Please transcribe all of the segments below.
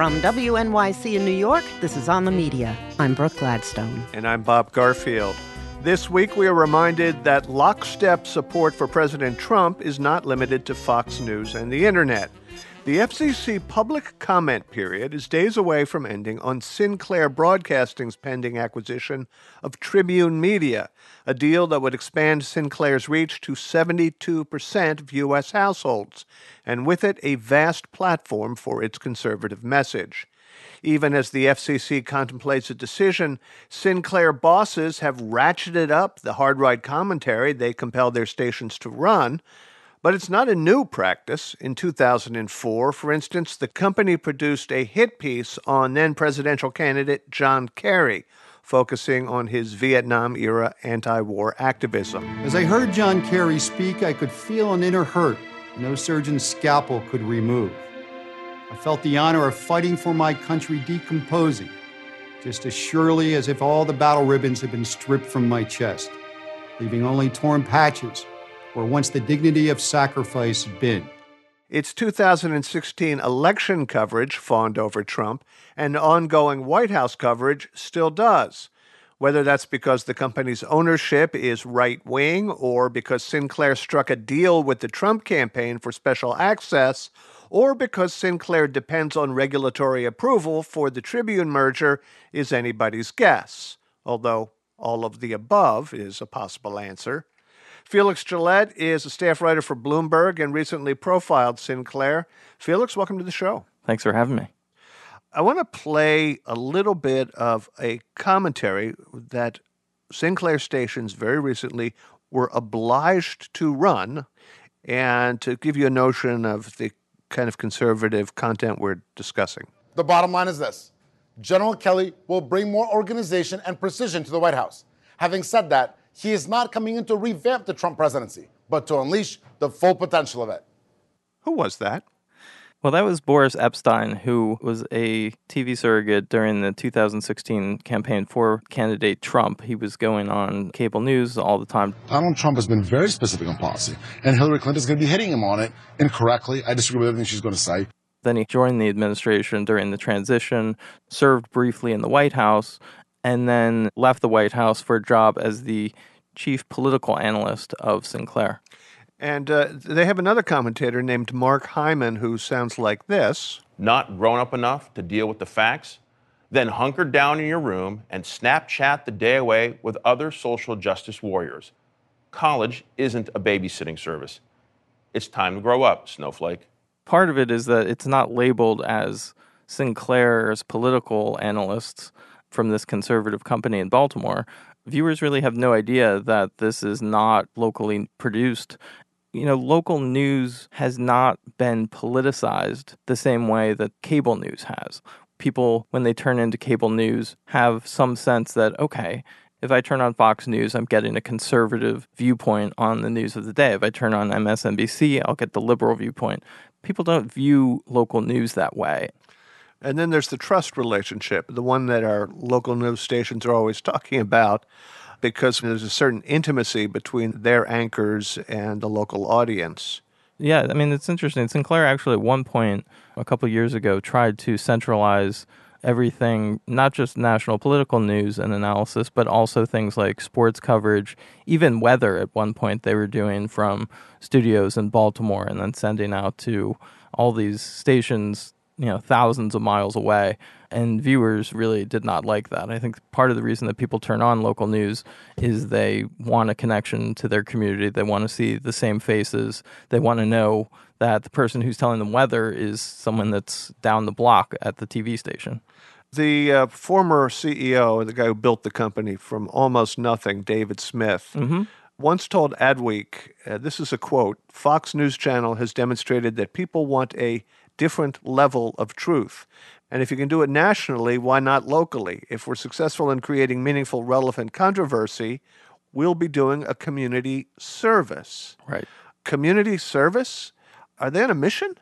From WNYC in New York, this is On the Media. I'm Brooke Gladstone. And I'm Bob Garfield. This week, we are reminded that lockstep support for President Trump is not limited to Fox News and the Internet. The FCC public comment period is days away from ending on Sinclair Broadcasting's pending acquisition of Tribune Media, a deal that would expand Sinclair's reach to 72% of U.S. households, and with it, a vast platform for its conservative message. Even as the FCC contemplates a decision, Sinclair bosses have ratcheted up the hard right commentary they compel their stations to run but it's not a new practice. In 2004, for instance, the company produced a hit piece on then presidential candidate John Kerry, focusing on his Vietnam era anti war activism. As I heard John Kerry speak, I could feel an inner hurt no surgeon's scalpel could remove. I felt the honor of fighting for my country decomposing, just as surely as if all the battle ribbons had been stripped from my chest, leaving only torn patches where once the dignity of sacrifice had been. Its 2016 election coverage fawned over Trump, and ongoing White House coverage still does. Whether that's because the company's ownership is right wing or because Sinclair struck a deal with the Trump campaign for special access, or because Sinclair depends on regulatory approval for the Tribune merger is anybody's guess, although all of the above is a possible answer. Felix Gillette is a staff writer for Bloomberg and recently profiled Sinclair. Felix, welcome to the show. Thanks for having me. I want to play a little bit of a commentary that Sinclair stations very recently were obliged to run and to give you a notion of the kind of conservative content we're discussing. The bottom line is this General Kelly will bring more organization and precision to the White House. Having said that, he is not coming in to revamp the Trump presidency, but to unleash the full potential of it. Who was that? Well, that was Boris Epshteyn, who was a TV surrogate during the 2016 campaign for candidate Trump. He was going on cable news all the time. Donald Trump has been very specific on policy, and Hillary Clinton is going to be hitting him on it incorrectly. I disagree with everything she's going to say. Then he joined the administration during the transition, served briefly in the White House, and then left the White House for a job as the chief political analyst of Sinclair. And uh, they have another commentator named Mark Hyman who sounds like this Not grown up enough to deal with the facts? Then hunker down in your room and Snapchat the day away with other social justice warriors. College isn't a babysitting service. It's time to grow up, Snowflake. Part of it is that it's not labeled as Sinclair's political analysts from this conservative company in Baltimore, viewers really have no idea that this is not locally produced. You know, local news has not been politicized the same way that cable news has. People, when they turn into cable news, have some sense that, okay, if I turn on Fox News, I'm getting a conservative viewpoint on the news of the day. If I turn on MSNBC, I'll get the liberal viewpoint. People don't view local news that way. And then there's the trust relationship, the one that our local news stations are always talking about, because there's a certain intimacy between their anchors and the local audience. Yeah, I mean, it's interesting. Sinclair actually, at one point a couple years ago, tried to centralize everything, not just national political news and analysis, but also things like sports coverage, even weather at one point they were doing from studios in Baltimore and then sending out to all these stations you know thousands of miles away and viewers really did not like that. I think part of the reason that people turn on local news is they want a connection to their community. They want to see the same faces. They want to know that the person who's telling them weather is someone that's down the block at the tv station. The uh, former ceo the guy who built the company from almost nothing david smith mm-hmm. once told Adweek, uh, this is a quote Fox News Channel has demonstrated that people want a different level of truth. And if you can do it nationally, why not locally? If we're successful in creating meaningful, relevant controversy, we'll be doing a community service. Right. Community service? Are they on a mission?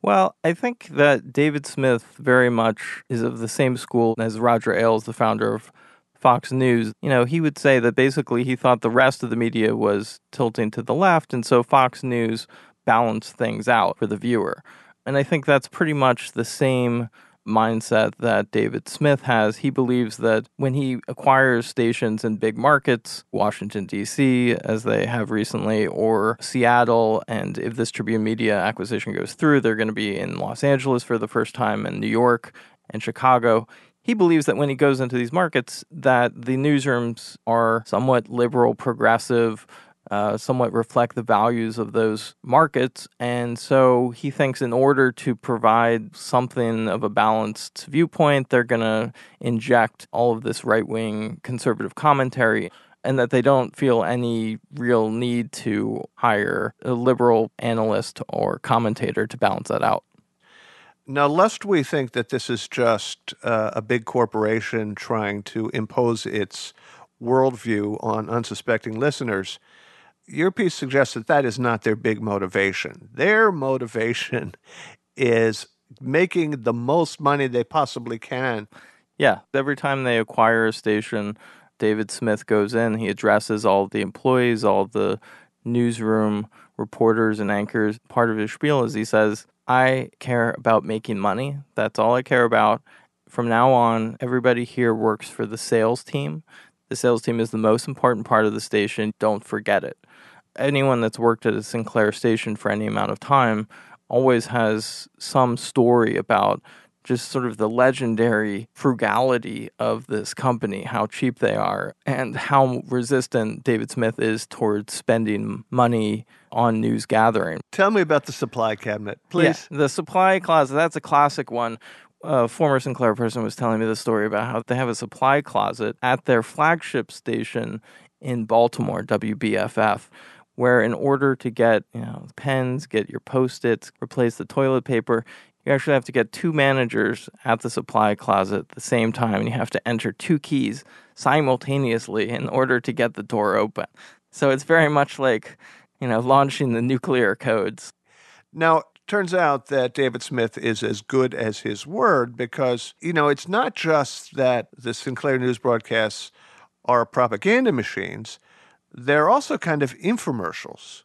Well, I think that David Smith very much is of the same school as Roger Ailes, the founder of Fox News. You know, he would say that basically he thought the rest of the media was tilting to the left, and so Fox News balanced things out for the viewer And I think that's pretty much the same mindset that David Smith has. He believes that when he acquires stations in big markets, Washington, D.C., as they have recently, or Seattle, and if this Tribune Media acquisition goes through, they're going to be in Los Angeles for the first time, and New York and Chicago. He believes that when he goes into these markets, that the newsrooms are somewhat liberal, progressive, uh, somewhat reflect the values of those markets. And so he thinks in order to provide something of a balanced viewpoint, they're going to inject all of this right wing conservative commentary. And that they don't feel any real need to hire a liberal analyst or commentator to balance that out. Now, lest we think that this is just uh, a big corporation trying to impose its worldview on unsuspecting listeners, your piece suggests that that is not their big motivation. Their motivation is making the most money they possibly can. Yeah, every time they acquire a station, David Smith goes in, he addresses all the employees, all the newsroom reporters and anchors. Part of his spiel is he says, I care about making money. That's all I care about. From now on, everybody here works for the sales team. The sales team is the most important part of the station. Don't forget it anyone that's worked at a Sinclair station for any amount of time always has some story about just sort of the legendary frugality of this company, how cheap they are, and how resistant David Smith is towards spending money on news gathering. Tell me about the supply cabinet, please. Yeah, the supply closet, that's a classic one. A former Sinclair person was telling me the story about how they have a supply closet at their flagship station in Baltimore, WBFF where in order to get you know pens, get your post-its, replace the toilet paper, you actually have to get two managers at the supply closet at the same time, and you have to enter two keys simultaneously in order to get the door open. So it's very much like you know launching the nuclear codes. Now, turns out that David Smith is as good as his word because, you know, it's not just that the Sinclair news broadcasts are propaganda machines, they're also kind of infomercials.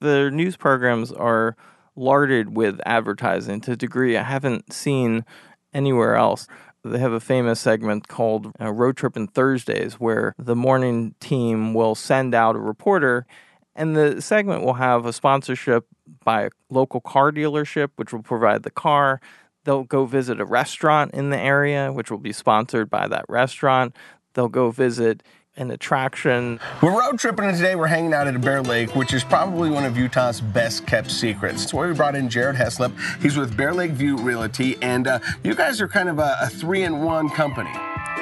The news programs are larded with advertising to a degree I haven't seen anywhere else. They have a famous segment called uh, Road Tripping Thursdays where the morning team will send out a reporter and the segment will have a sponsorship by a local car dealership, which will provide the car. They'll go visit a restaurant in the area, which will be sponsored by that restaurant. They'll go visit an attraction. We're road tripping and today we're hanging out at Bear Lake, which is probably one of Utah's best kept secrets. That's why we brought in Jared Heslop. He's with Bear Lake View Realty, and uh, you guys are kind of a, a three-in-one company.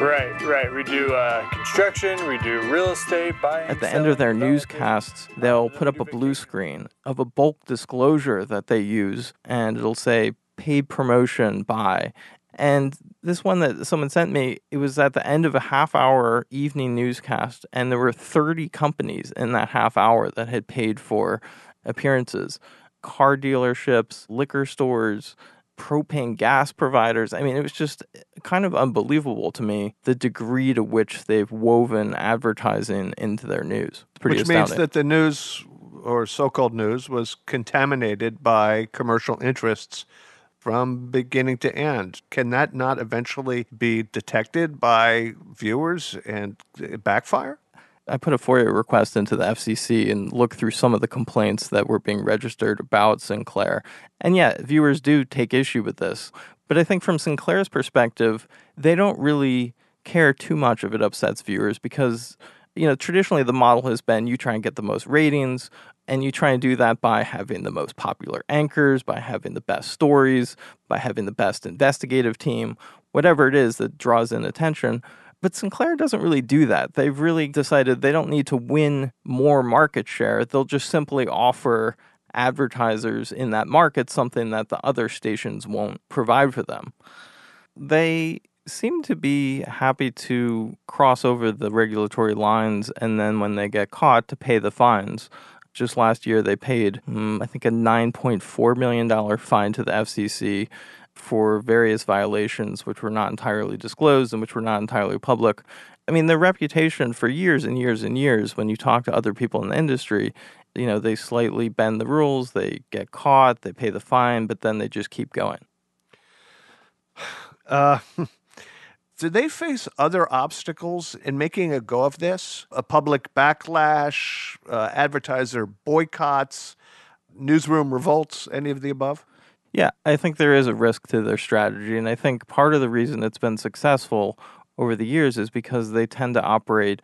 Right, right. We do uh, construction, we do real estate, buying. At the end of their newscasts, they'll put up a blue screen of a bulk disclosure that they use, and it'll say paid promotion by and this one that someone sent me, it was at the end of a half hour evening newscast, and there were 30 companies in that half hour that had paid for appearances car dealerships, liquor stores, propane gas providers. I mean, it was just kind of unbelievable to me the degree to which they've woven advertising into their news. It's pretty Which astounding. means that the news or so called news was contaminated by commercial interests from beginning to end. Can that not eventually be detected by viewers and uh, backfire? I put a FOIA request into the FCC and looked through some of the complaints that were being registered about Sinclair. And yeah, viewers do take issue with this. But I think from Sinclair's perspective, they don't really care too much if it upsets viewers because you know, traditionally the model has been you try and get the most ratings, and you try and do that by having the most popular anchors, by having the best stories, by having the best investigative team, whatever it is that draws in attention. But Sinclair doesn't really do that. They've really decided they don't need to win more market share. They'll just simply offer advertisers in that market something that the other stations won't provide for them. They seem to be happy to cross over the regulatory lines and then when they get caught to pay the fines. Just last year, they paid, um, I think, a $9.4 million fine to the FCC for various violations which were not entirely disclosed and which were not entirely public. I mean, their reputation for years and years and years, when you talk to other people in the industry, you know, they slightly bend the rules, they get caught, they pay the fine, but then they just keep going. Uh, do they face other obstacles in making a go of this? A public backlash, uh, advertiser boycotts, newsroom revolts, any of the above? Yeah, I think there is a risk to their strategy. And I think part of the reason it's been successful over the years is because they tend to operate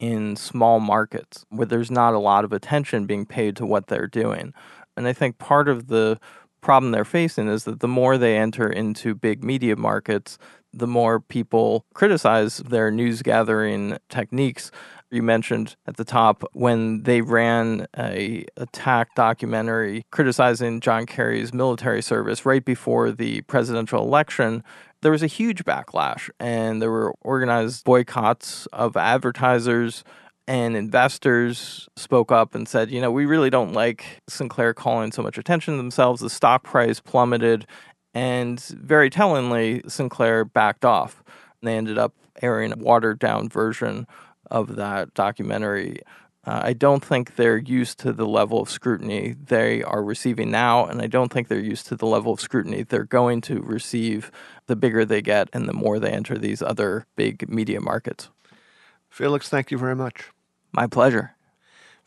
in small markets where there's not a lot of attention being paid to what they're doing. And I think part of the problem they're facing is that the more they enter into big media markets, the more people criticize their news gathering techniques. You mentioned at the top when they ran a attack documentary criticizing John Kerry's military service right before the presidential election there was a huge backlash and there were organized boycotts of advertisers and investors spoke up and said, you know, we really don't like Sinclair calling so much attention to themselves. The stock price plummeted. And very tellingly, Sinclair backed off. And they ended up airing a watered down version of that documentary. Uh, I don't think they're used to the level of scrutiny they are receiving now, and I don't think they're used to the level of scrutiny they're going to receive the bigger they get and the more they enter these other big media markets. Felix, thank you very much. My pleasure.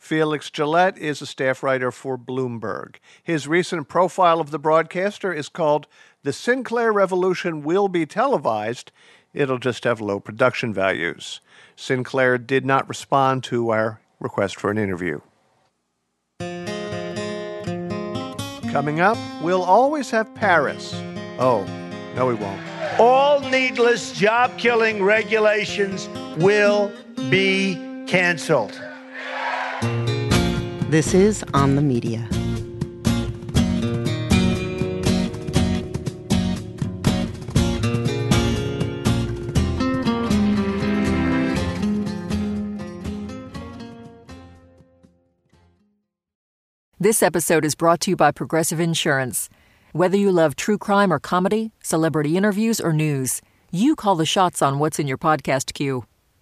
Felix Gillette is a staff writer for Bloomberg. His recent profile of the broadcaster is called The Sinclair Revolution Will Be Televised. It'll just have low production values. Sinclair did not respond to our request for an interview. Coming up, we'll always have Paris. Oh, no, we won't. All needless job killing regulations will be canceled. This is On the Media. This episode is brought to you by Progressive Insurance. Whether you love true crime or comedy, celebrity interviews or news, you call the shots on what's in your podcast queue.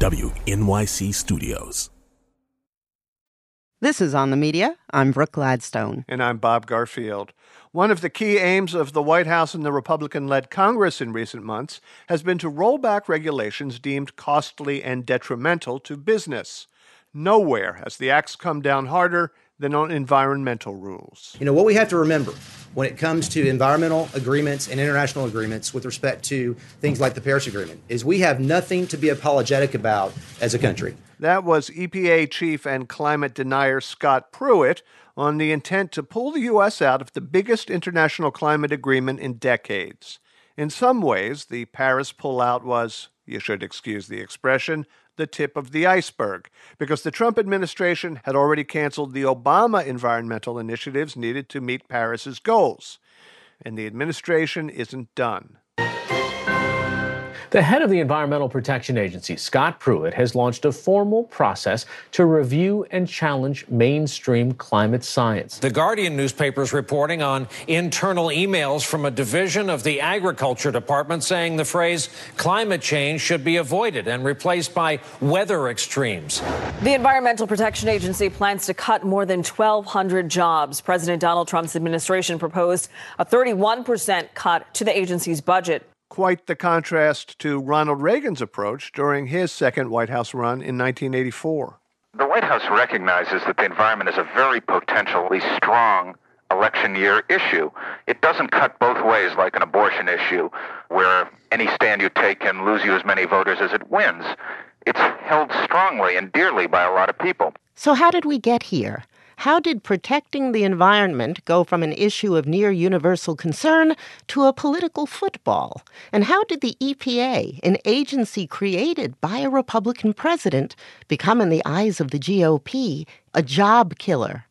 WNYC Studios. This is On the Media. I'm Brooke Gladstone. And I'm Bob Garfield. One of the key aims of the White House and the Republican led Congress in recent months has been to roll back regulations deemed costly and detrimental to business. Nowhere has the axe come down harder than on environmental rules. You know, what we have to remember when it comes to environmental agreements and international agreements with respect to things like the Paris Agreement is we have nothing to be apologetic about as a country. That was EPA chief and climate denier Scott Pruitt on the intent to pull the U.S. out of the biggest international climate agreement in decades. In some ways, the Paris pullout was, you should excuse the expression, the tip of the iceberg because the Trump administration had already canceled the Obama environmental initiatives needed to meet Paris's goals. And the administration isn't done. The head of the Environmental Protection Agency, Scott Pruitt, has launched a formal process to review and challenge mainstream climate science. The Guardian newspaper is reporting on internal emails from a division of the Agriculture Department saying the phrase climate change should be avoided and replaced by weather extremes. The Environmental Protection Agency plans to cut more than 1,200 jobs. President Donald Trump's administration proposed a 31% cut to the agency's budget quite the contrast to Ronald Reagan's approach during his second White House run in 1984. The White House recognizes that the environment is a very potentially strong election year issue. It doesn't cut both ways like an abortion issue, where any stand you take can lose you as many voters as it wins. It's held strongly and dearly by a lot of people. So, how did we get here? How did protecting the environment go from an issue of near universal concern to a political football? And how did the EPA, an agency created by a Republican president, become, in the eyes of the GOP, a job killer?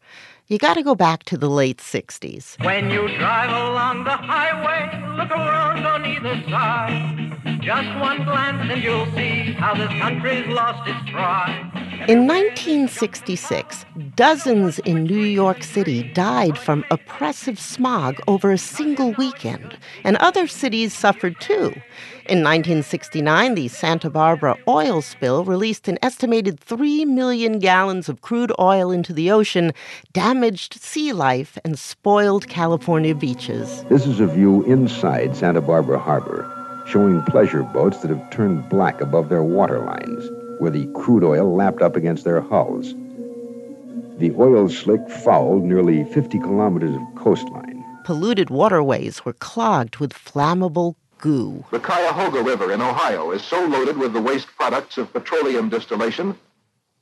You got to go back to the late 60s. When you drive along the highway, look around on either side. Just one glance and you'll see how this country's lost its pride. In 1966, dozens in New York City died from oppressive smog over a single weekend, and other cities suffered too. In 1969, the Santa Barbara oil spill released an estimated 3 million gallons of crude oil into the ocean, damaged sea life, and spoiled California beaches. This is a view inside Santa Barbara Harbor, showing pleasure boats that have turned black above their waterlines where the crude oil lapped up against their hulls. The oil slick fouled nearly 50 kilometers of coastline. Polluted waterways were clogged with flammable goo. The Cuyahoga River in Ohio is so loaded with the waste products of petroleum distillation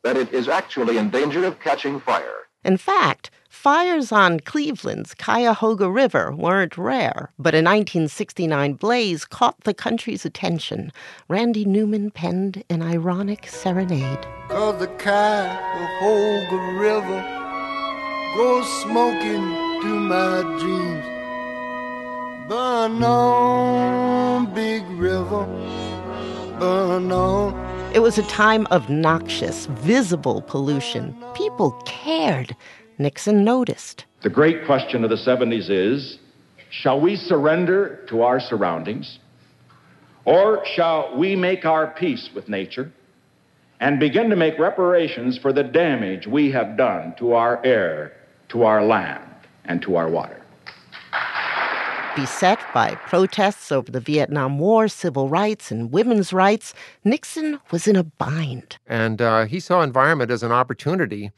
that it is actually in danger of catching fire. In fact, Fires on Cleveland's Cuyahoga River weren't rare, but a 1969 blaze caught the country's attention. Randy Newman penned an ironic serenade. Cause the Cuyahoga River goes smoking through my dreams. Burn on, big river, burn on. It was a time of noxious, visible pollution. People cared. Nixon noticed. The great question of the 70s is shall we surrender to our surroundings? Or shall we make our peace with nature and begin to make reparations for the damage we have done to our air, to our land, and to our water? Beset by protests over the Vietnam War, civil rights, and women's rights, Nixon was in a bind. And uh, he saw environment as an opportunity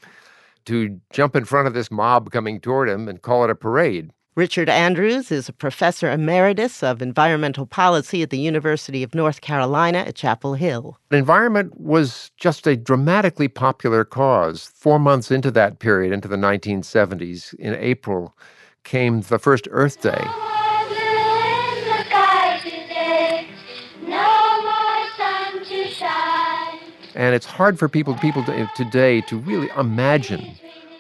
to jump in front of this mob coming toward him and call it a parade. Richard Andrews is a professor emeritus of environmental policy at the University of North Carolina at Chapel Hill. Environment was just a dramatically popular cause. Four months into that period, into the 1970s, in April, came the first Earth Day. And it's hard for people, people to, today to really imagine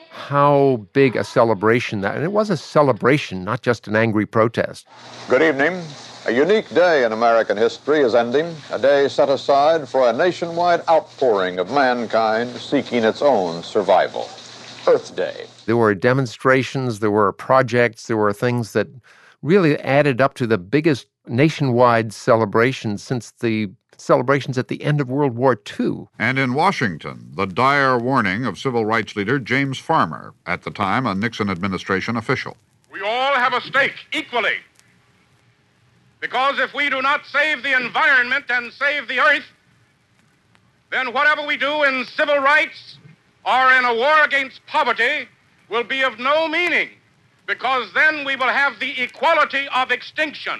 how big a celebration that, and it was a celebration, not just an angry protest. Good evening. A unique day in American history is ending, a day set aside for a nationwide outpouring of mankind seeking its own survival. Earth Day. There were demonstrations, there were projects, there were things that really added up to the biggest nationwide celebration since the celebrations at the end of World War II. And in Washington, the dire warning of civil rights leader James Farmer, at the time a Nixon administration official. We all have a stake equally. Because if we do not save the environment and save the earth, then whatever we do in civil rights or in a war against poverty will be of no meaning, because then we will have the equality of extinction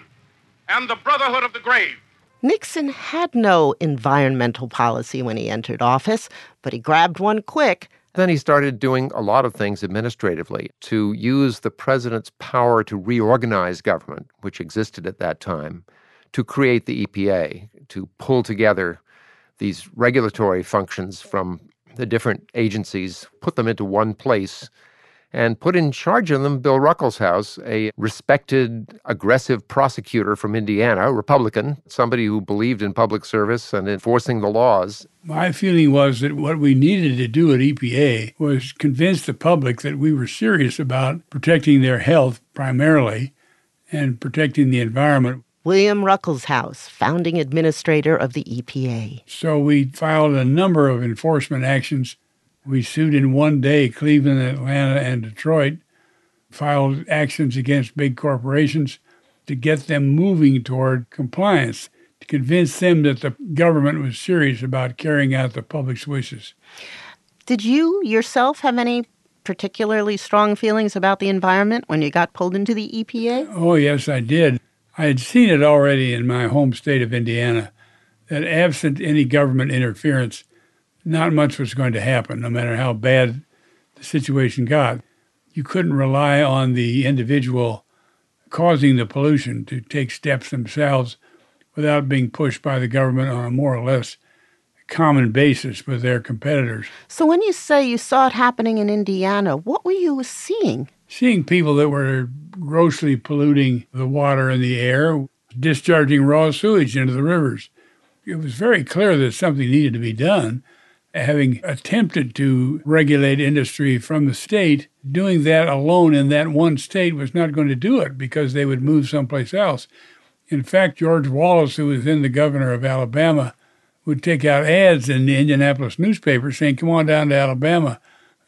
and the brotherhood of the grave. Nixon had no environmental policy when he entered office, but he grabbed one quick. Then he started doing a lot of things administratively to use the president's power to reorganize government, which existed at that time, to create the EPA, to pull together these regulatory functions from the different agencies, put them into one place and put in charge of them Bill Ruckelshaus, a respected, aggressive prosecutor from Indiana, a Republican, somebody who believed in public service and enforcing the laws. My feeling was that what we needed to do at EPA was convince the public that we were serious about protecting their health primarily and protecting the environment. William Ruckelshaus, founding administrator of the EPA. So we filed a number of enforcement actions we sued in one day Cleveland, Atlanta, and Detroit, filed actions against big corporations to get them moving toward compliance, to convince them that the government was serious about carrying out the public's wishes. Did you yourself have any particularly strong feelings about the environment when you got pulled into the EPA? Oh, yes, I did. I had seen it already in my home state of Indiana that absent any government interference, not much was going to happen, no matter how bad the situation got. You couldn't rely on the individual causing the pollution to take steps themselves without being pushed by the government on a more or less common basis with their competitors. So when you say you saw it happening in Indiana, what were you seeing? Seeing people that were grossly polluting the water and the air, discharging raw sewage into the rivers. It was very clear that something needed to be done. Having attempted to regulate industry from the state, doing that alone in that one state was not going to do it because they would move someplace else. In fact, George Wallace, who was then the governor of Alabama, would take out ads in the Indianapolis newspaper saying, Come on down to Alabama.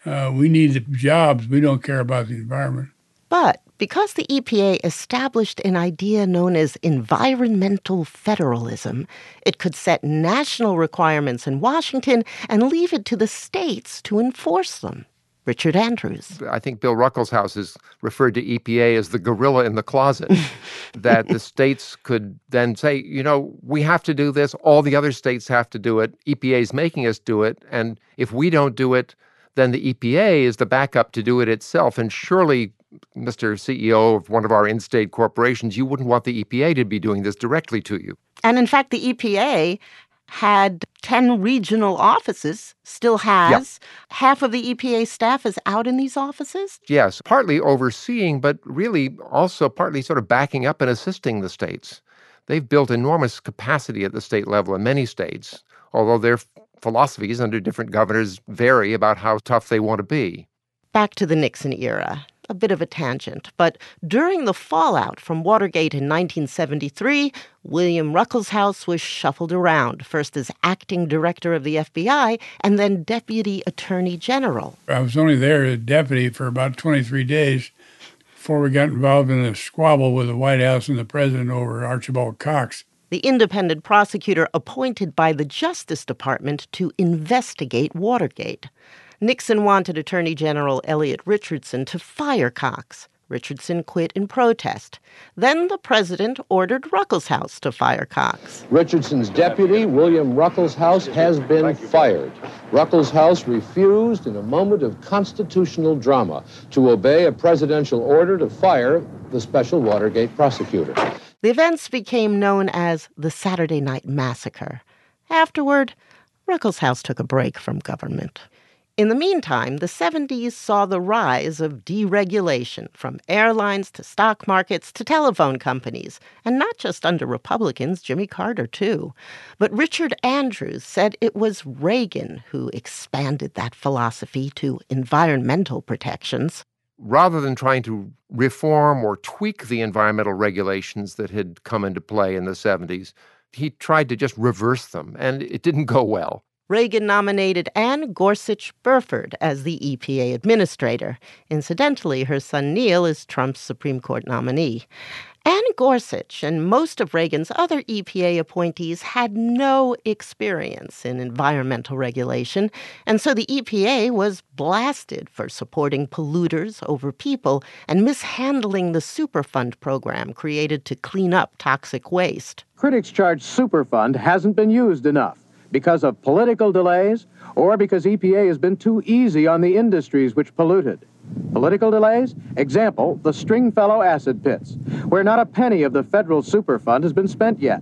Uh, we need the jobs. We don't care about the environment. But because the EPA established an idea known as environmental federalism, it could set national requirements in Washington and leave it to the states to enforce them. Richard Andrews. I think Bill Ruckelshaus has referred to EPA as the gorilla in the closet, that the states could then say, you know, we have to do this, all the other states have to do it, EPA is making us do it, and if we don't do it, then the EPA is the backup to do it itself. And surely, Mr. CEO of one of our in state corporations, you wouldn't want the EPA to be doing this directly to you. And in fact, the EPA had 10 regional offices, still has. Half of the EPA staff is out in these offices? Yes, partly overseeing, but really also partly sort of backing up and assisting the states. They've built enormous capacity at the state level in many states, although their philosophies under different governors vary about how tough they want to be. Back to the Nixon era a bit of a tangent, but during the fallout from Watergate in 1973, William Ruckelshaus was shuffled around, first as acting director of the FBI and then deputy attorney general. I was only there as deputy for about 23 days before we got involved in a squabble with the White House and the president over Archibald Cox. The independent prosecutor appointed by the Justice Department to investigate Watergate. Nixon wanted Attorney General Elliot Richardson to fire Cox. Richardson quit in protest. Then the president ordered Ruckelshaus to fire Cox. Richardson's deputy, William Ruckelshaus, has been fired. Ruckelshaus refused, in a moment of constitutional drama, to obey a presidential order to fire the special Watergate prosecutor. The events became known as the Saturday Night Massacre. Afterward, Ruckelshaus took a break from government. In the meantime, the 70s saw the rise of deregulation from airlines to stock markets to telephone companies, and not just under Republicans, Jimmy Carter too. But Richard Andrews said it was Reagan who expanded that philosophy to environmental protections. Rather than trying to reform or tweak the environmental regulations that had come into play in the 70s, he tried to just reverse them, and it didn't go well. Reagan nominated Anne Gorsuch Burford as the EPA administrator. Incidentally, her son Neil is Trump's Supreme Court nominee. Anne Gorsuch and most of Reagan's other EPA appointees had no experience in environmental regulation, and so the EPA was blasted for supporting polluters over people and mishandling the Superfund program created to clean up toxic waste. Critics charge Superfund hasn't been used enough because of political delays or because EPA has been too easy on the industries which polluted. Political delays? Example, the Stringfellow acid pits, where not a penny of the federal Superfund has been spent yet.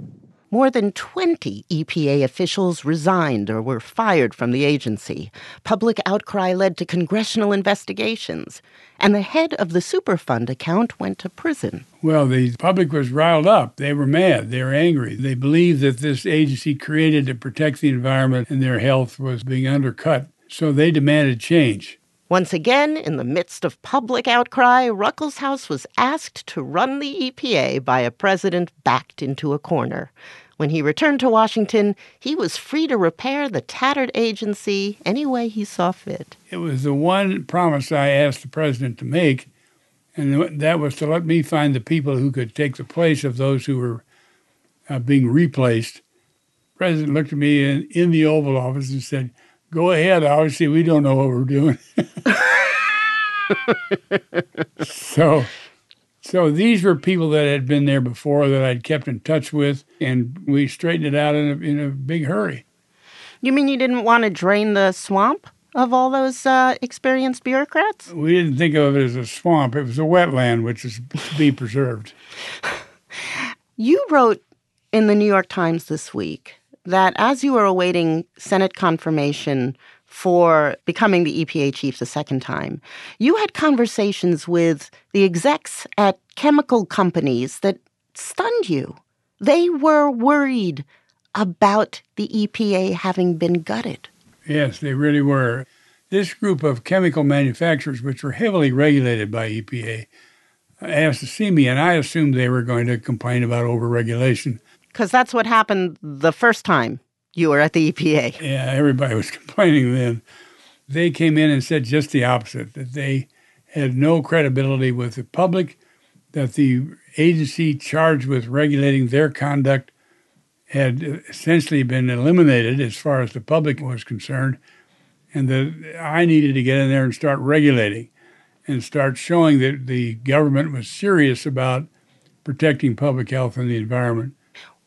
More than 20 EPA officials resigned or were fired from the agency. Public outcry led to congressional investigations, and the head of the Superfund account went to prison. Well, the public was riled up. They were mad. They were angry. They believed that this agency created to protect the environment and their health was being undercut. So they demanded change. Once again, in the midst of public outcry, Ruckelshaus was asked to run the EPA by a president backed into a corner. When he returned to Washington, he was free to repair the tattered agency any way he saw fit. It was the one promise I asked the president to make, and that was to let me find the people who could take the place of those who were uh, being replaced. The president looked at me in, in the Oval Office and said, Go ahead. Obviously, we don't know what we're doing. so, so these were people that had been there before that I'd kept in touch with, and we straightened it out in a, in a big hurry. You mean you didn't want to drain the swamp? of all those uh, experienced bureaucrats? We didn't think of it as a swamp. It was a wetland, which is to be preserved. You wrote in the New York Times this week that as you were awaiting Senate confirmation for becoming the EPA chief the second time, you had conversations with the execs at chemical companies that stunned you. They were worried about the EPA having been gutted. Yes, they really were. This group of chemical manufacturers, which were heavily regulated by EPA, asked to see me, and I assumed they were going to complain about overregulation. Because that's what happened the first time you were at the EPA. Yeah, everybody was complaining then. They came in and said just the opposite that they had no credibility with the public, that the agency charged with regulating their conduct had essentially been eliminated as far as the public was concerned, and that I needed to get in there and start regulating and start showing that the government was serious about protecting public health and the environment.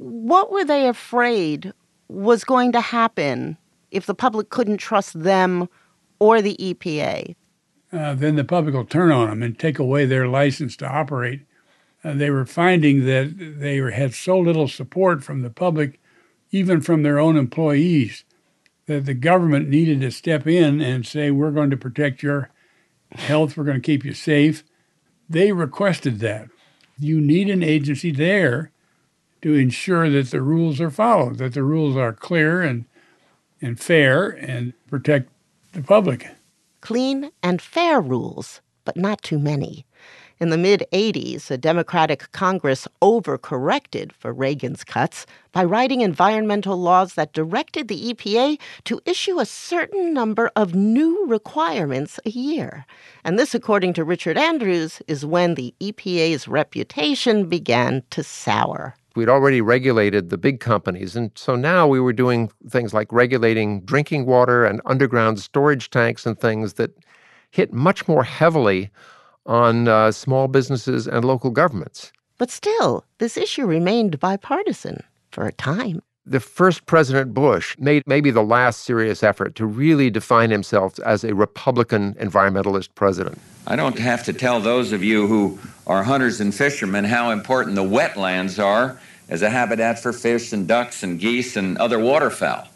What were they afraid was going to happen if the public couldn't trust them or the EPA? Uh, then the public will turn on them and take away their license to operate. Uh, they were finding that they had so little support from the public, even from their own employees, that the government needed to step in and say, We're going to protect your health, we're going to keep you safe. They requested that. You need an agency there to ensure that the rules are followed, that the rules are clear and, and fair and protect the public. Clean and fair rules, but not too many. In the mid 80s, a Democratic Congress overcorrected for Reagan's cuts by writing environmental laws that directed the EPA to issue a certain number of new requirements a year. And this, according to Richard Andrews, is when the EPA's reputation began to sour. We'd already regulated the big companies, and so now we were doing things like regulating drinking water and underground storage tanks and things that hit much more heavily on uh, small businesses and local governments. But still, this issue remained bipartisan for a time. The first President Bush made maybe the last serious effort to really define himself as a Republican environmentalist president. I don't have to tell those of you who are hunters and fishermen how important the wetlands are as a habitat for fish and ducks and geese and other waterfowl.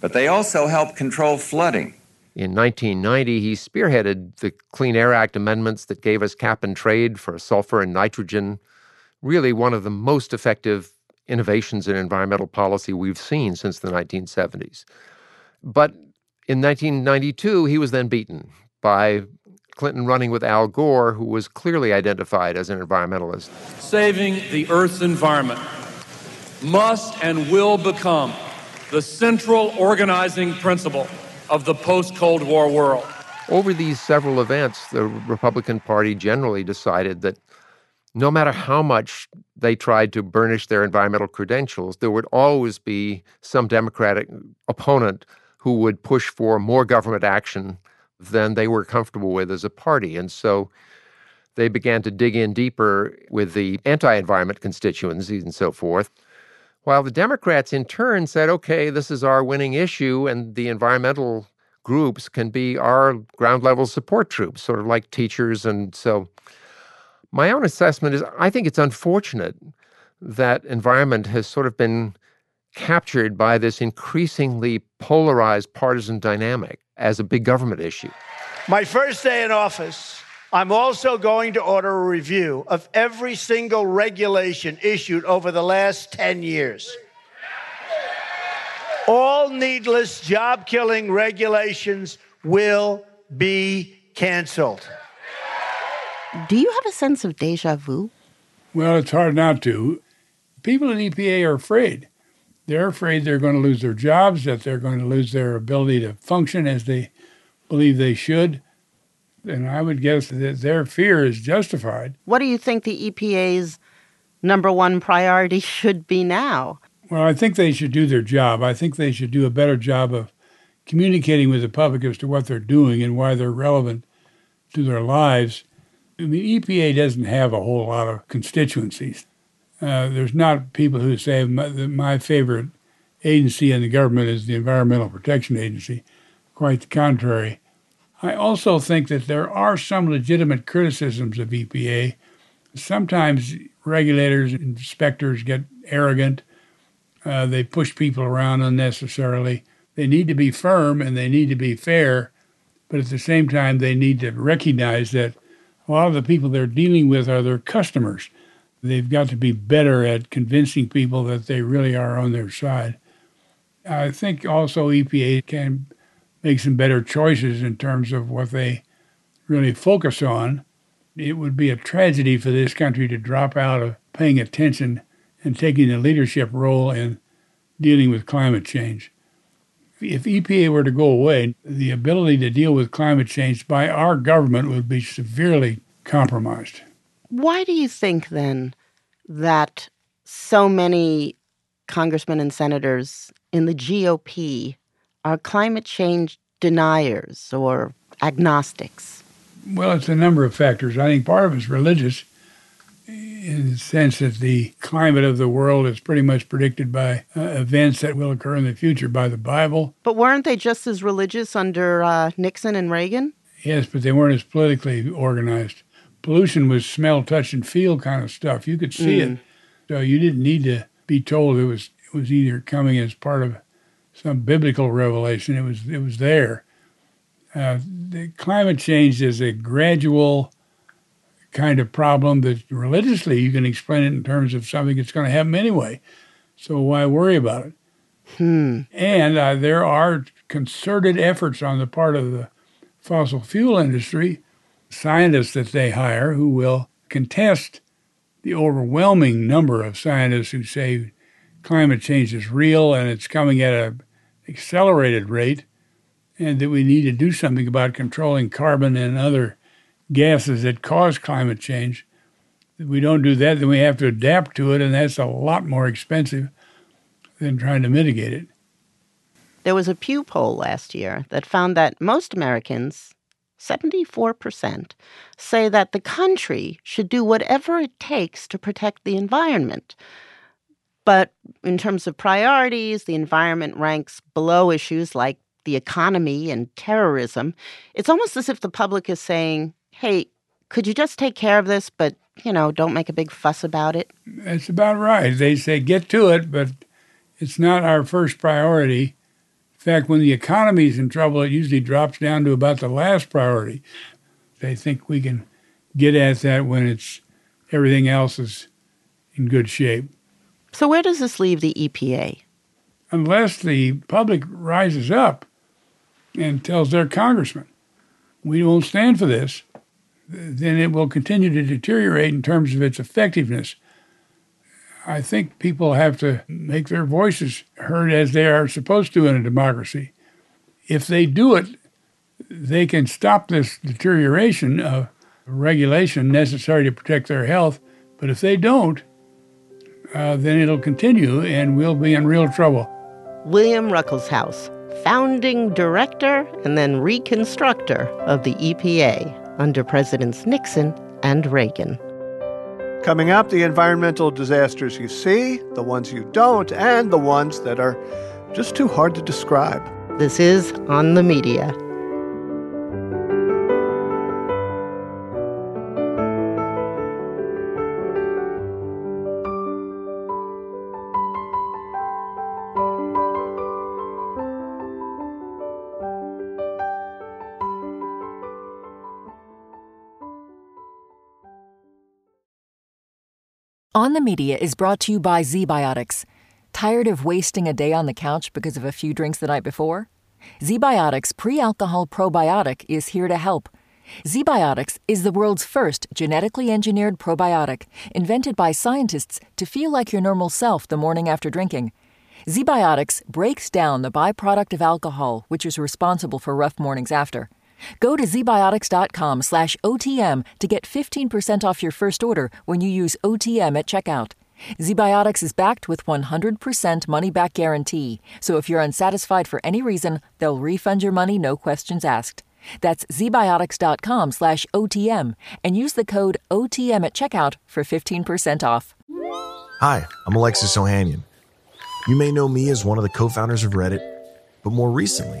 But they also help control flooding in 1990, he spearheaded the Clean Air Act amendments that gave us cap and trade for sulfur and nitrogen, really one of the most effective innovations in environmental policy we've seen since the 1970s. But in 1992, he was then beaten by Clinton running with Al Gore, who was clearly identified as an environmentalist. Saving the Earth's environment must and will become the central organizing principle of the post Cold War world. Over these several events, the Republican Party generally decided that no matter how much they tried to burnish their environmental credentials, there would always be some Democratic opponent who would push for more government action than they were comfortable with as a party. And so they began to dig in deeper with the anti environment constituencies and so forth. While the Democrats, in turn, said, okay, this is our winning issue, and the environmental groups can be our ground level support troops, sort of like teachers. And so, my own assessment is I think it's unfortunate that environment has sort of been captured by this increasingly polarized partisan dynamic as a big government issue. My first day in office, I'm also going to order a review of every single regulation issued over the last 10 years. All needless job killing regulations will be canceled. Do you have a sense of deja vu? Well, it's hard not to. People in EPA are afraid. They're afraid they're going to lose their jobs, that they're going to lose their ability to function as they believe they should and I would guess that their fear is justified. What do you think the EPA's number one priority should be now? Well, I think they should do their job. I think they should do a better job of communicating with the public as to what they're doing and why they're relevant to their lives. I mean, EPA doesn't have a whole lot of constituencies. Uh, there's not people who say my, my favorite agency in the government is the Environmental Protection Agency. Quite the contrary. I also think that there are some legitimate criticisms of EPA. Sometimes regulators, and inspectors get arrogant. Uh, they push people around unnecessarily. They need to be firm and they need to be fair, but at the same time, they need to recognize that a lot of the people they're dealing with are their customers. They've got to be better at convincing people that they really are on their side. I think also EPA can make some better choices in terms of what they really focus on. It would be a tragedy for this country to drop out of paying attention and taking a leadership role in dealing with climate change. If EPA were to go away, the ability to deal with climate change by our government would be severely compromised. Why do you think then that so many congressmen and senators in the GOP are climate change deniers or agnostics? Well, it's a number of factors. I think part of it's religious in the sense that the climate of the world is pretty much predicted by uh, events that will occur in the future by the Bible. But weren't they just as religious under uh, Nixon and Reagan? Yes, but they weren't as politically organized. Pollution was smell, touch, and feel kind of stuff. You could see mm. it, so you didn't need to be told it was it was either coming as part of some biblical revelation. It was it was there. Uh, the climate change is a gradual kind of problem that religiously you can explain it in terms of something that's going to happen anyway. So why worry about it? Hmm. And uh, there are concerted efforts on the part of the fossil fuel industry, scientists that they hire who will contest the overwhelming number of scientists who say climate change is real and it's coming at an accelerated rate, and that we need to do something about controlling carbon and other gases that cause climate change. If we don't do that, then we have to adapt to it, and that's a lot more expensive than trying to mitigate it. There was a Pew poll last year that found that most Americans, 74%, say that the country should do whatever it takes to protect the environment. But in terms of priorities, the environment ranks below issues like the economy and terrorism. It's almost as if the public is saying, hey, could you just take care of this, but, you know, don't make a big fuss about it? That's about right. They say get to it, but it's not our first priority. In fact, when the economy's in trouble, it usually drops down to about the last priority. They think we can get at that when it's everything else is in good shape. So where does this leave the EPA? Unless the public rises up and tells their congressman, we won't stand for this, then it will continue to deteriorate in terms of its effectiveness. I think people have to make their voices heard as they are supposed to in a democracy. If they do it, they can stop this deterioration of regulation necessary to protect their health. But if they don't, uh, then it'll continue and we'll be in real trouble. William Ruckelshaus, founding director and then reconstructor of the EPA under Presidents Nixon and Reagan. Coming up, the environmental disasters you see, the ones you don't, and the ones that are just too hard to describe. This is On the Media. On the Media is brought to you by ZBiotics. Tired of wasting a day on the couch because of a few drinks the night before? ZBiotics pre alcohol probiotic is here to help. ZBiotics is the world's first genetically engineered probiotic invented by scientists to feel like your normal self the morning after drinking. ZBiotics breaks down the byproduct of alcohol, which is responsible for rough mornings after. Go to zbiotics.com slash OTM to get 15% off your first order when you use OTM at checkout. ZBiotics is backed with 100% money back guarantee, so if you're unsatisfied for any reason, they'll refund your money, no questions asked. That's zbiotics.com slash OTM and use the code OTM at checkout for 15% off. Hi, I'm Alexis Ohanian. You may know me as one of the co founders of Reddit, but more recently,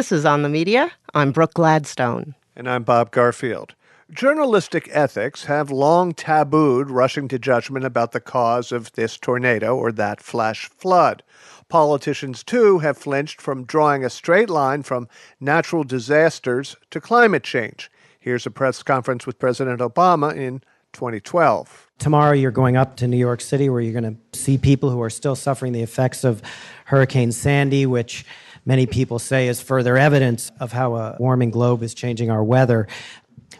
This is On the Media. I'm Brooke Gladstone. And I'm Bob Garfield. Journalistic ethics have long tabooed rushing to judgment about the cause of this tornado or that flash flood. Politicians, too, have flinched from drawing a straight line from natural disasters to climate change. Here's a press conference with President Obama in 2012. Tomorrow, you're going up to New York City where you're going to see people who are still suffering the effects of Hurricane Sandy, which many people say is further evidence of how a warming globe is changing our weather.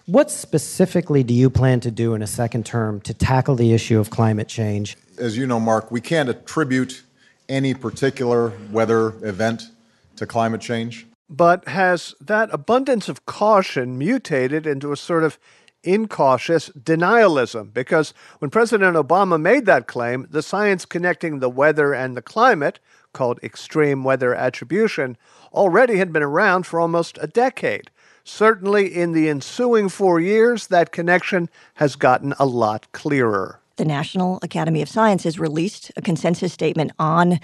What specifically do you plan to do in a second term to tackle the issue of climate change? As you know, Mark, we can't attribute any particular weather event to climate change. But has that abundance of caution mutated into a sort of incautious denialism? Because when President Obama made that claim, the science connecting the weather and the climate, called extreme weather attribution, already had been around for almost a decade. Certainly, in the ensuing four years, that connection has gotten a lot clearer. The National Academy of Sciences released a consensus statement on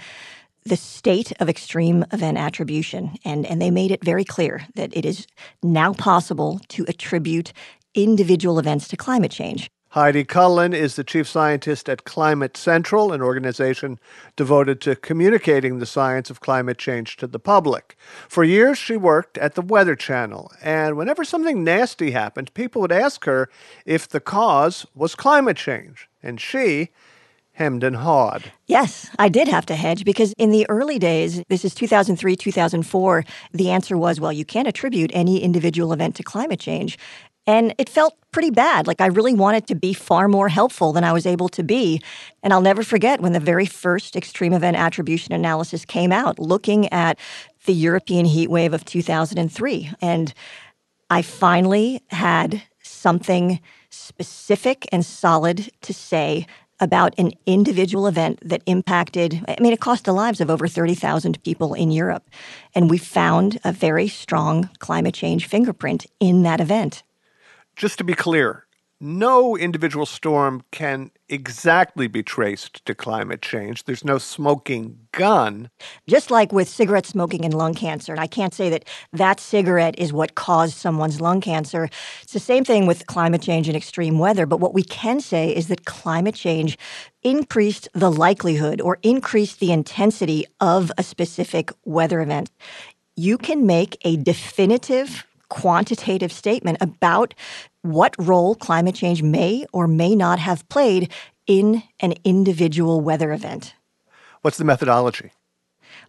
the state of extreme event attribution. And, and they made it very clear that it is now possible to attribute individual events to climate change. Heidi Cullen is the chief scientist at Climate Central, an organization devoted to communicating the science of climate change to the public. For years, she worked at the Weather Channel, and whenever something nasty happened, people would ask her if the cause was climate change. And she hemmed and hawed. Yes, I did have to hedge because in the early days, this is 2003, 2004, the answer was well, you can't attribute any individual event to climate change. And it felt pretty bad. Like I really wanted to be far more helpful than I was able to be. And I'll never forget when the very first extreme event attribution analysis came out, looking at the European heat wave of 2003. And I finally had something specific and solid to say about an individual event that impacted, I mean, it cost the lives of over 30,000 people in Europe. And we found a very strong climate change fingerprint in that event just to be clear, no individual storm can exactly be traced to climate change. There's no smoking gun. Just like with cigarette smoking and lung cancer, and I can't say that that cigarette is what caused someone's lung cancer. It's the same thing with climate change and extreme weather. But what we can say is that climate change increased the likelihood or increased the intensity of a specific weather event. You can make a definitive quantitative statement about what role climate change may or may not have played in an individual weather event. What's the methodology?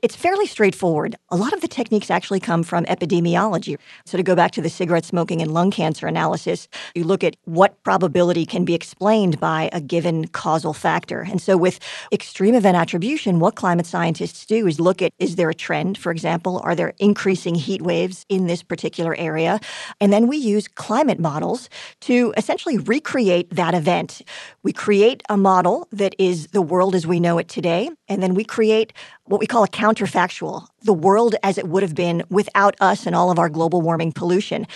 It's fairly straightforward. A lot of the techniques actually come from epidemiology. So, to go back to the cigarette smoking and lung cancer analysis, you look at what probability can be explained by a given causal factor. And so, with extreme event attribution, what climate scientists do is look at is there a trend, for example, are there increasing heat waves in this particular area? And then we use climate models to essentially recreate that event. We create a model that is the world as we know it today, and then we create what we call a counterfactual, the world as it would have been without us and all of our global warming pollution.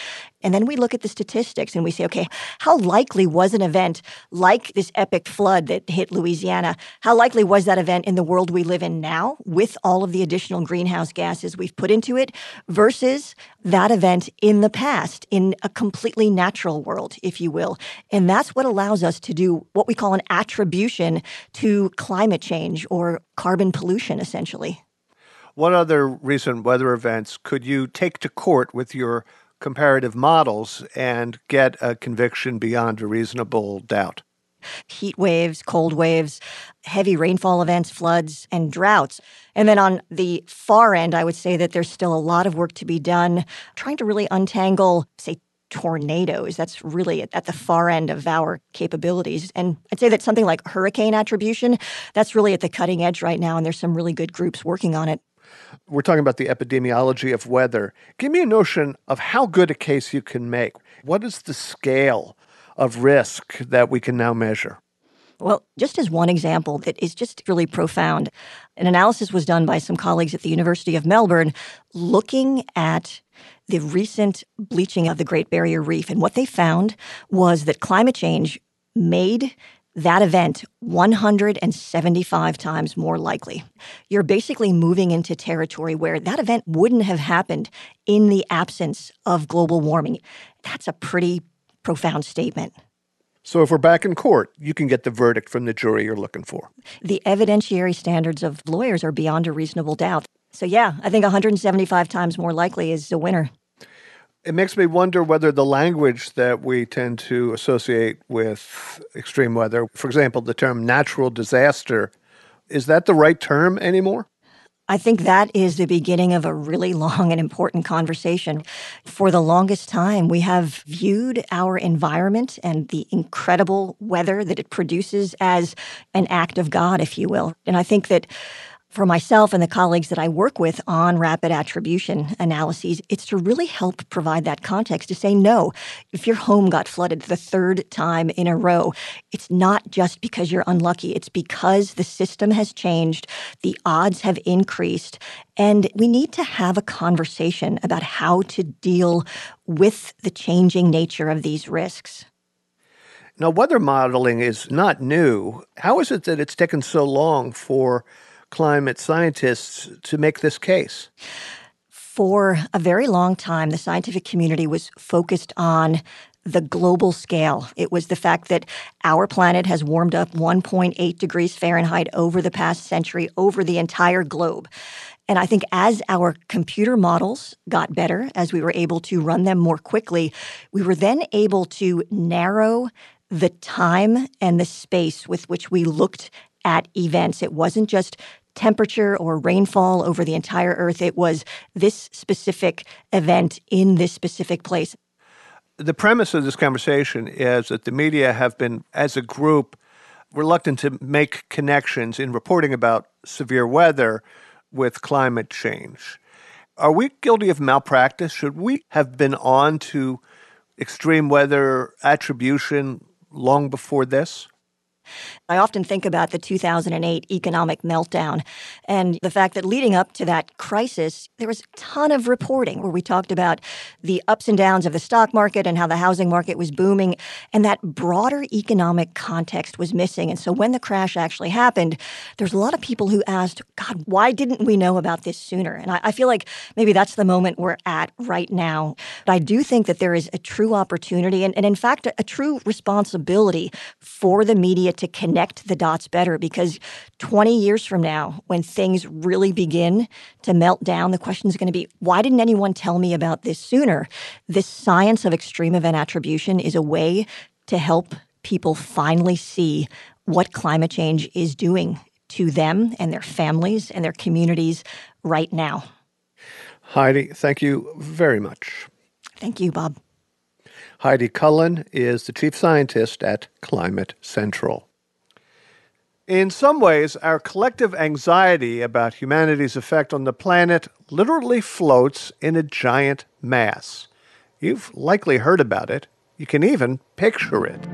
And then we look at the statistics and we say, okay, how likely was an event like this epic flood that hit Louisiana? How likely was that event in the world we live in now with all of the additional greenhouse gases we've put into it versus that event in the past in a completely natural world, if you will? And that's what allows us to do what we call an attribution to climate change or carbon pollution, essentially. What other recent weather events could you take to court with your comparative models and get a conviction beyond a reasonable doubt? Heat waves, cold waves, heavy rainfall events, floods, and droughts. And then on the far end, I would say that there's still a lot of work to be done trying to really untangle, say, tornadoes. That's really at the far end of our capabilities. And I'd say that something like hurricane attribution, that's really at the cutting edge right now, and there's some really good groups working on it. We're talking about the epidemiology of weather. Give me a notion of how good a case you can make. What is the scale of risk that we can now measure? Well, just as one example that is just really profound, an analysis was done by some colleagues at the University of Melbourne looking at the recent bleaching of the Great Barrier Reef. And what they found was that climate change made that event 175 times more likely. You're basically moving into territory where that event wouldn't have happened in the absence of global warming. That's a pretty profound statement. So, if we're back in court, you can get the verdict from the jury you're looking for. The evidentiary standards of lawyers are beyond a reasonable doubt. So, yeah, I think 175 times more likely is a winner. It makes me wonder whether the language that we tend to associate with extreme weather, for example, the term natural disaster, is that the right term anymore? I think that is the beginning of a really long and important conversation. For the longest time, we have viewed our environment and the incredible weather that it produces as an act of God, if you will. And I think that for myself and the colleagues that I work with on rapid attribution analyses, it's to really help provide that context to say, no, if your home got flooded the third time in a row, it's not just because you're unlucky. It's because the system has changed, the odds have increased, and we need to have a conversation about how to deal with the changing nature of these risks. Now, weather modeling is not new. How is it that it's taken so long for climate scientists to make this case? For a very long time, the scientific community was focused on the global scale. It was the fact that our planet has warmed up 1.8 degrees Fahrenheit over the past century, over the entire globe. And I think as our computer models got better, as we were able to run them more quickly, we were then able to narrow the time and the space with which we looked at events. It wasn't just temperature or rainfall over the entire Earth. It was this specific event in this specific place. The premise of this conversation is that the media have been, as a group, reluctant to make connections in reporting about severe weather with climate change. Are we guilty of malpractice? Should we have been on to extreme weather attribution long before this? I often think about the 2008 economic meltdown and the fact that leading up to that crisis, there was a ton of reporting where we talked about the ups and downs of the stock market and how the housing market was booming. And that broader economic context was missing. And so when the crash actually happened, there's a lot of people who asked, God, why didn't we know about this sooner? And I, I feel like maybe that's the moment we're at right now. But I do think that there is a true opportunity and, and in fact, a, a true responsibility for the media to connect the dots better because 20 years from now, when things really begin to melt down, the question is going to be why didn't anyone tell me about this sooner? This science of extreme event attribution is a way to help people finally see what climate change is doing to them and their families and their communities right now. Heidi, thank you very much. Thank you, Bob. Heidi Cullen is the chief scientist at Climate Central. In some ways, our collective anxiety about humanity's effect on the planet literally floats in a giant mass. You've likely heard about it. You can even picture it.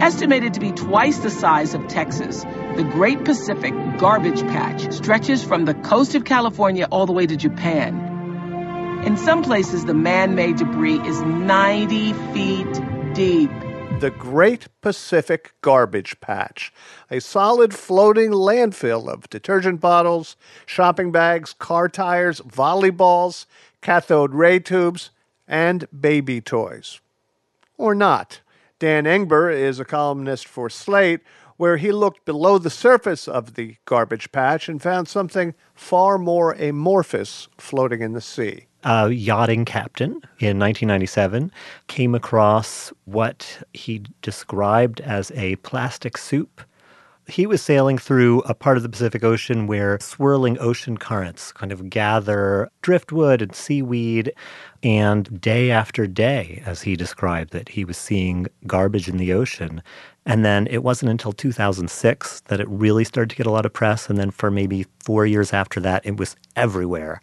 Estimated to be twice the size of Texas, the Great Pacific Garbage Patch stretches from the coast of California all the way to Japan. In some places, the man made debris is 90 feet deep the Great Pacific Garbage Patch, a solid floating landfill of detergent bottles, shopping bags, car tires, volleyballs, cathode ray tubes, and baby toys. Or not. Dan Engber is a columnist for Slate, where he looked below the surface of the garbage patch and found something far more amorphous floating in the sea a yachting captain in 1997 came across what he described as a plastic soup He was sailing through a part of the Pacific Ocean where swirling ocean currents kind of gather driftwood and seaweed. And day after day, as he described it, he was seeing garbage in the ocean. And then it wasn't until 2006 that it really started to get a lot of press. And then for maybe four years after that, it was everywhere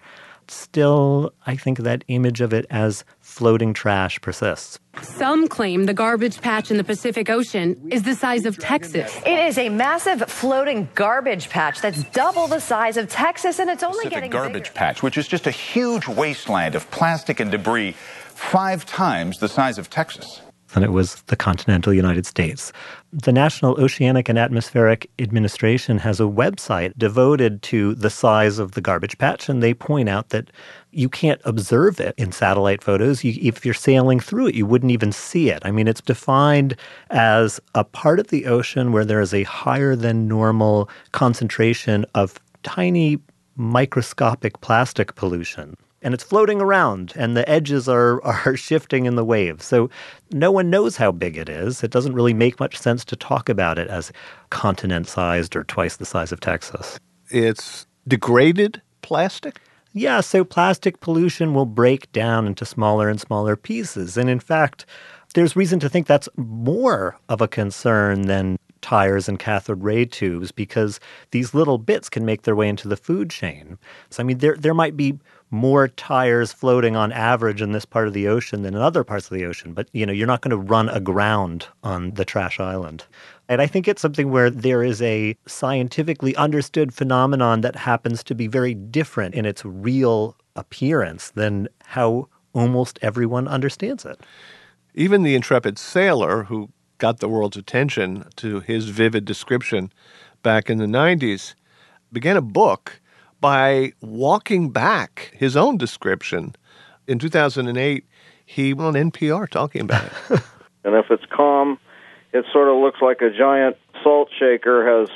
still, I think that image of it as floating trash persists. Some claim the garbage patch in the Pacific Ocean is the size of Texas. It is a massive floating garbage patch that's double the size of Texas, and it's only Pacific getting garbage bigger. patch, which is just a huge wasteland of plastic and debris, five times the size of Texas and it was the continental United States. The National Oceanic and Atmospheric Administration has a website devoted to the size of the garbage patch, and they point out that you can't observe it in satellite photos. You, if you're sailing through it, you wouldn't even see it. I mean, it's defined as a part of the ocean where there is a higher than normal concentration of tiny microscopic plastic pollution and it's floating around and the edges are are shifting in the waves. So no one knows how big it is. It doesn't really make much sense to talk about it as continent sized or twice the size of Texas. It's degraded plastic? Yeah, so plastic pollution will break down into smaller and smaller pieces. And in fact, there's reason to think that's more of a concern than tires and cathode ray tubes because these little bits can make their way into the food chain. So I mean there there might be more tires floating on average in this part of the ocean than in other parts of the ocean. But you know, you're not going to run aground on the trash island. And I think it's something where there is a scientifically understood phenomenon that happens to be very different in its real appearance than how almost everyone understands it. Even the intrepid sailor who got the world's attention to his vivid description back in the 90s began a book by walking back his own description. In 2008, he went on NPR talking about it. and if it's calm, it sort of looks like a giant salt shaker has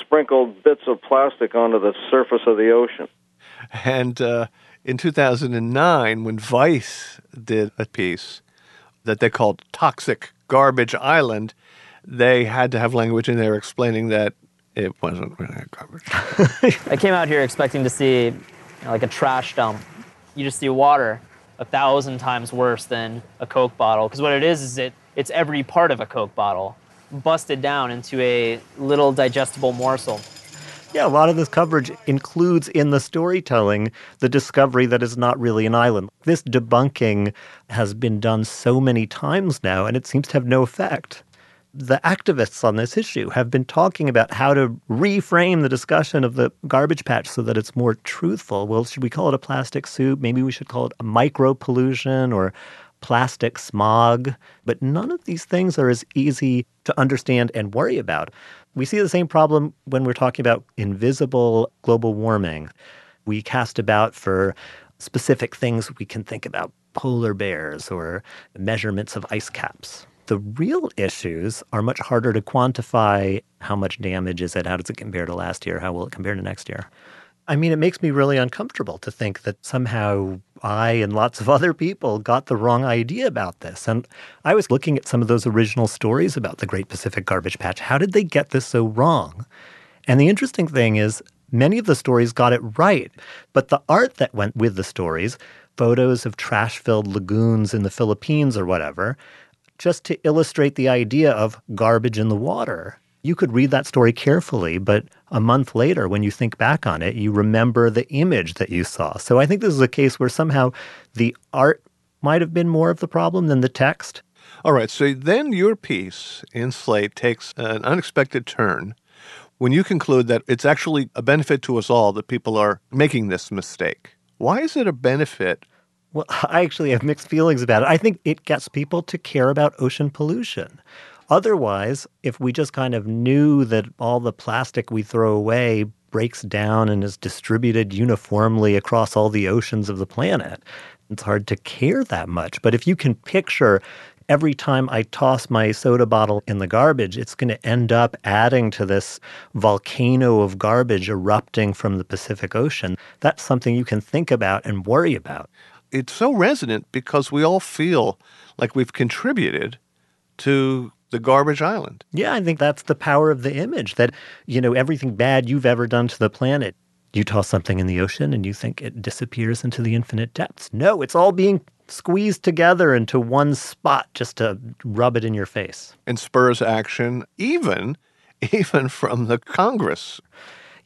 sprinkled bits of plastic onto the surface of the ocean. And uh, in 2009, when Vice did a piece that they called Toxic Garbage Island, they had to have language in there explaining that it wasn't really a garbage. I came out here expecting to see you know, like a trash dump. You just see water a thousand times worse than a Coke bottle because what it is is it it's every part of a Coke bottle busted down into a little digestible morsel. Yeah, a lot of this coverage includes in the storytelling the discovery that it's not really an island. This debunking has been done so many times now, and it seems to have no effect the activists on this issue have been talking about how to reframe the discussion of the garbage patch so that it's more truthful. Well, should we call it a plastic soup? Maybe we should call it a micro pollution or plastic smog. But none of these things are as easy to understand and worry about. We see the same problem when we're talking about invisible global warming. We cast about for specific things we can think about polar bears or measurements of ice caps. The real issues are much harder to quantify. How much damage is it? How does it compare to last year? How will it compare to next year? I mean, it makes me really uncomfortable to think that somehow I and lots of other people got the wrong idea about this. And I was looking at some of those original stories about the Great Pacific Garbage Patch. How did they get this so wrong? And the interesting thing is, many of the stories got it right, but the art that went with the stories, photos of trash filled lagoons in the Philippines or whatever, just to illustrate the idea of garbage in the water. You could read that story carefully, but a month later, when you think back on it, you remember the image that you saw. So I think this is a case where somehow the art might have been more of the problem than the text. All right, so then your piece in Slate takes an unexpected turn when you conclude that it's actually a benefit to us all that people are making this mistake. Why is it a benefit well, I actually have mixed feelings about it. I think it gets people to care about ocean pollution. Otherwise, if we just kind of knew that all the plastic we throw away breaks down and is distributed uniformly across all the oceans of the planet, it's hard to care that much. But if you can picture every time I toss my soda bottle in the garbage, it's going to end up adding to this volcano of garbage erupting from the Pacific Ocean. That's something you can think about and worry about it's so resonant because we all feel like we've contributed to the garbage island. Yeah, I think that's the power of the image that, you know, everything bad you've ever done to the planet, you toss something in the ocean and you think it disappears into the infinite depths. No, it's all being squeezed together into one spot just to rub it in your face. And spurs action, even even from the Congress.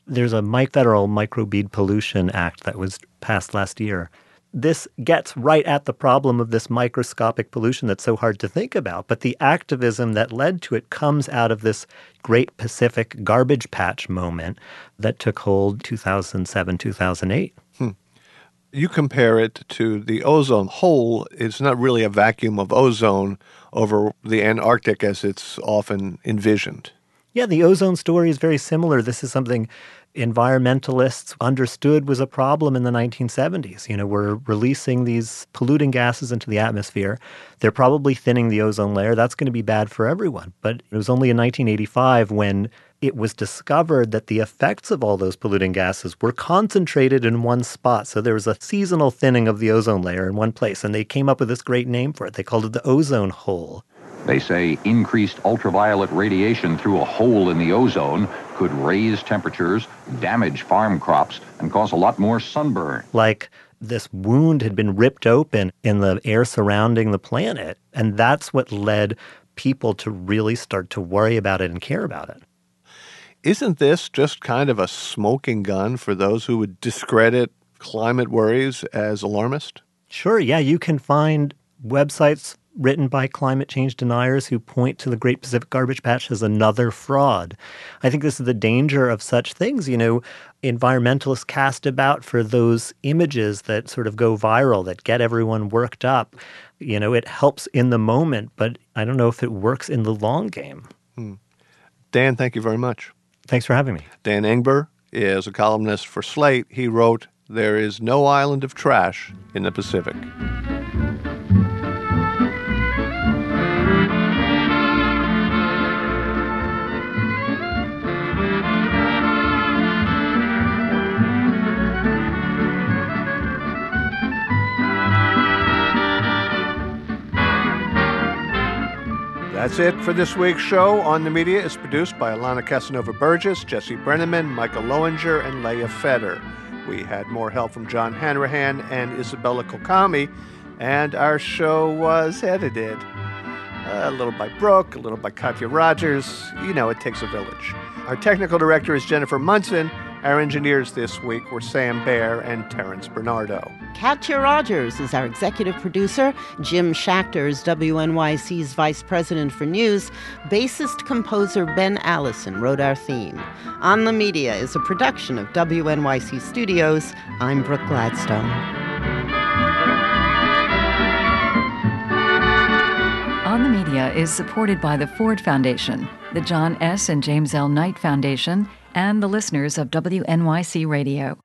There's a Mike federal microbead pollution act that was passed last year. This gets right at the problem of this microscopic pollution that's so hard to think about. But the activism that led to it comes out of this great Pacific garbage patch moment that took hold 2007, 2008. Hmm. You compare it to the ozone hole. It's not really a vacuum of ozone over the Antarctic as it's often envisioned. Yeah, the ozone story is very similar. This is something environmentalists understood was a problem in the 1970s. You know, we're releasing these polluting gases into the atmosphere. They're probably thinning the ozone layer. That's going to be bad for everyone. But it was only in 1985 when it was discovered that the effects of all those polluting gases were concentrated in one spot. So there was a seasonal thinning of the ozone layer in one place, and they came up with this great name for it. They called it the ozone hole. They say increased ultraviolet radiation through a hole in the ozone could raise temperatures, damage farm crops, and cause a lot more sunburn. Like this wound had been ripped open in the air surrounding the planet. And that's what led people to really start to worry about it and care about it. Isn't this just kind of a smoking gun for those who would discredit climate worries as alarmist? Sure, yeah. You can find websites written by climate change deniers who point to the Great Pacific Garbage Patch as another fraud. I think this is the danger of such things. You know, environmentalists cast about for those images that sort of go viral, that get everyone worked up. You know, it helps in the moment, but I don't know if it works in the long game. Hmm. Dan, thank you very much. Thanks for having me. Dan Engber is a columnist for Slate. He wrote, There is no island of trash in the Pacific. That's it for this week's show. On the Media is produced by Alana Casanova Burgess, Jesse Brenneman, Michael Lowinger, and Leah Feder. We had more help from John Hanrahan and Isabella Kokami, and our show was edited a little by Brooke, a little by Katya Rogers. You know, it takes a village. Our technical director is Jennifer Munson. Our engineers this week were Sam Baer and Terrence Bernardo. Katya Rogers is our executive producer. Jim Schachter is WNYC's vice president for news. Bassist composer Ben Allison wrote our theme. On the Media is a production of WNYC Studios. I'm Brooke Gladstone. On the Media is supported by the Ford Foundation, the John S. and James L. Knight Foundation, and the listeners of WNYC Radio.